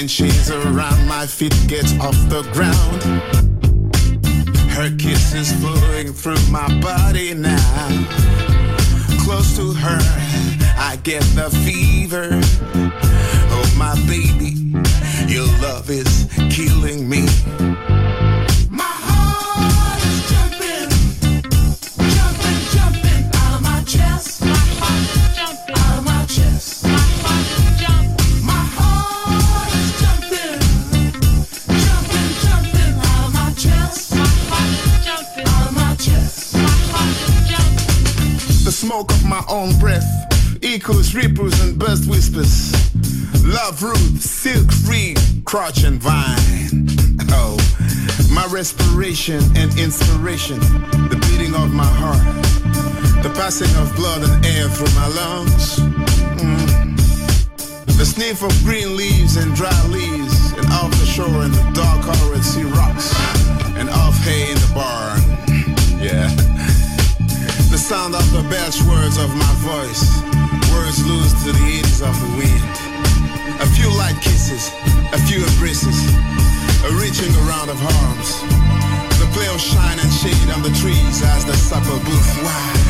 When she's around, my feet get off the ground. Her kiss is flowing through my body now. Close to her, I get the fever. Oh, my baby, your love is killing me. Own breath echoes, ripples, and burst whispers. Love root, silk free, crotch and vine. Oh, my respiration and inspiration, the beating of my heart, the passing of blood and air through my lungs. Mm. The sniff of green leaves and dry leaves, and off the shore and the dark colored sea rocks, and off hay in the barn. Yeah. Sound of the best words of my voice, words loose to the eddies of the wind. A few light kisses, a few embraces, a reaching around of arms. The play of shine and shade on the trees as the supper booth wide.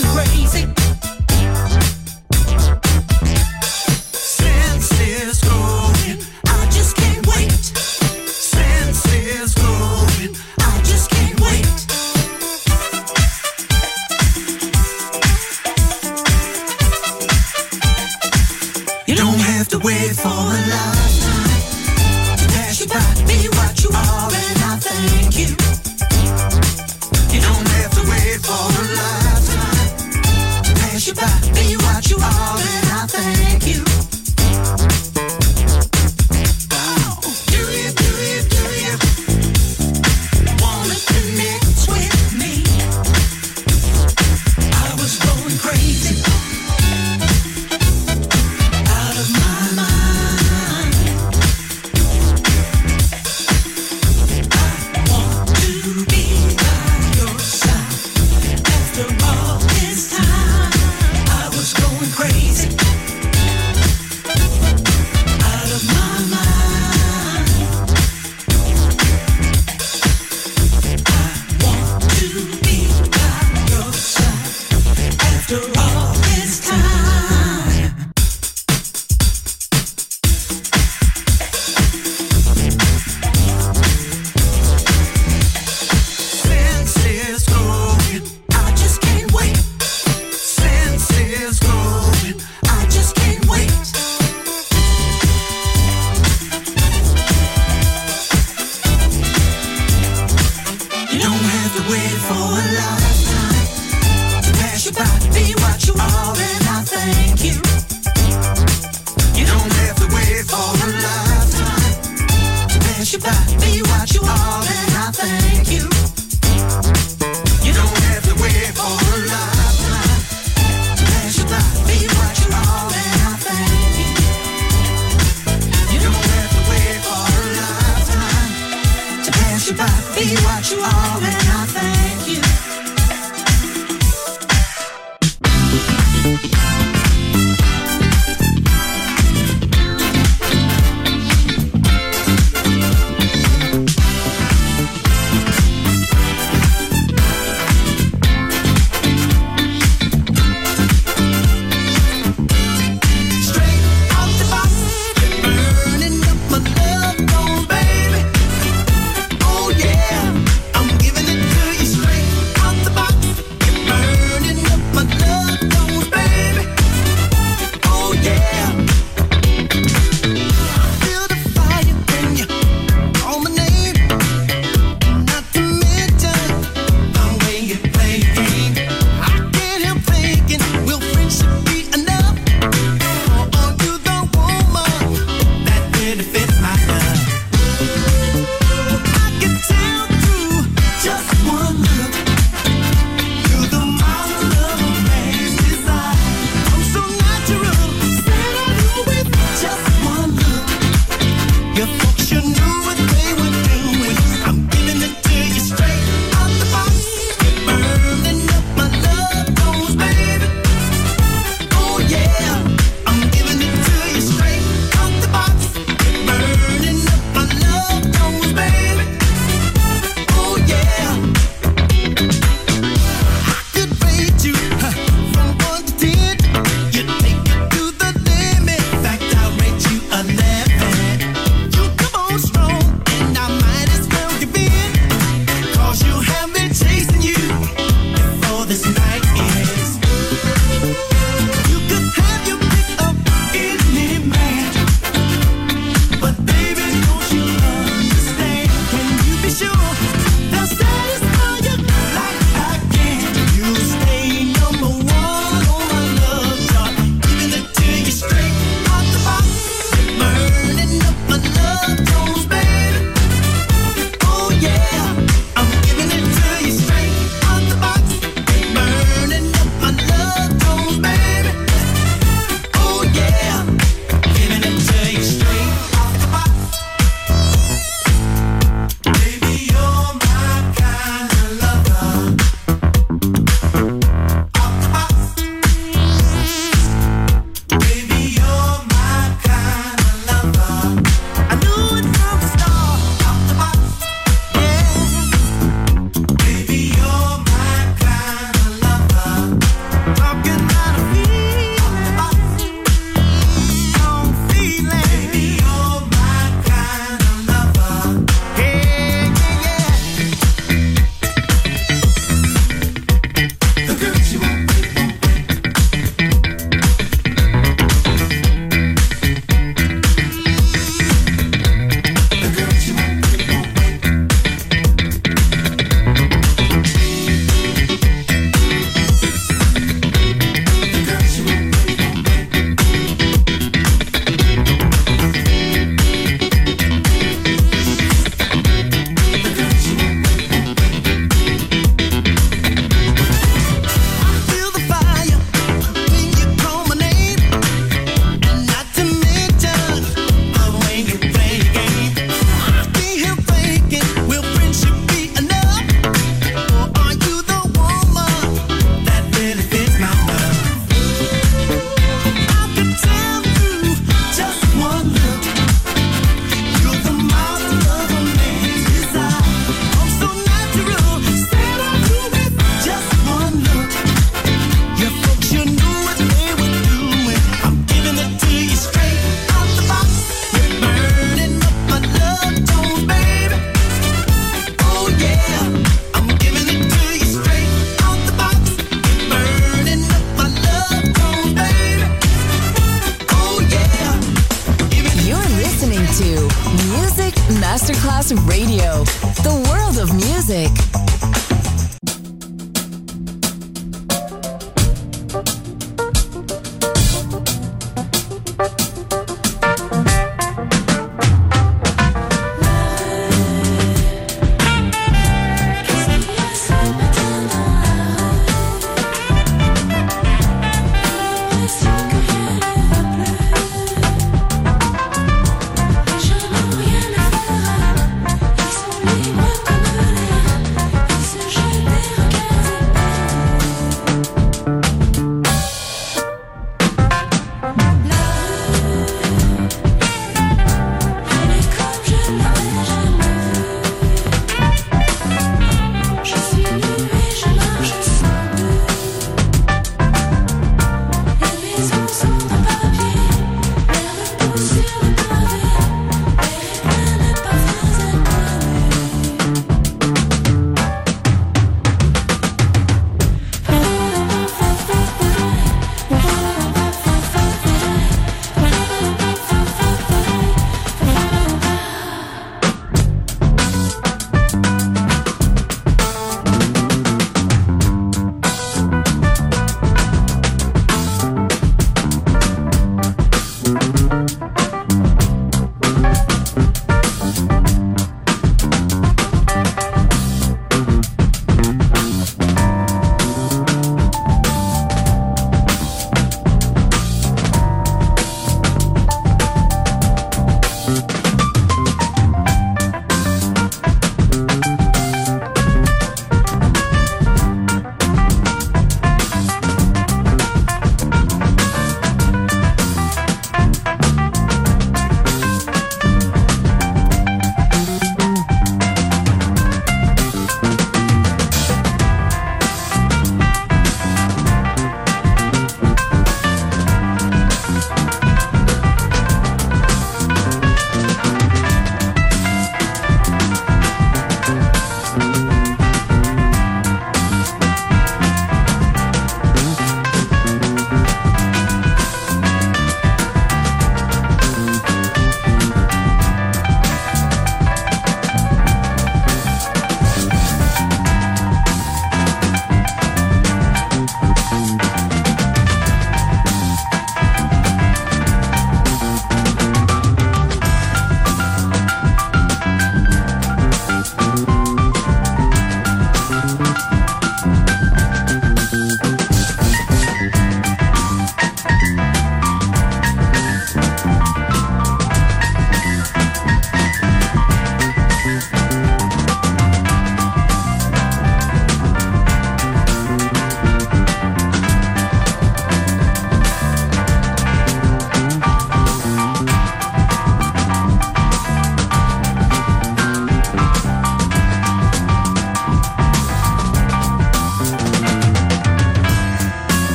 problems were easy.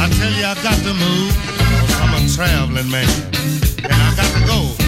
I tell you, I got to move. i I'm a traveling man. And I got to go.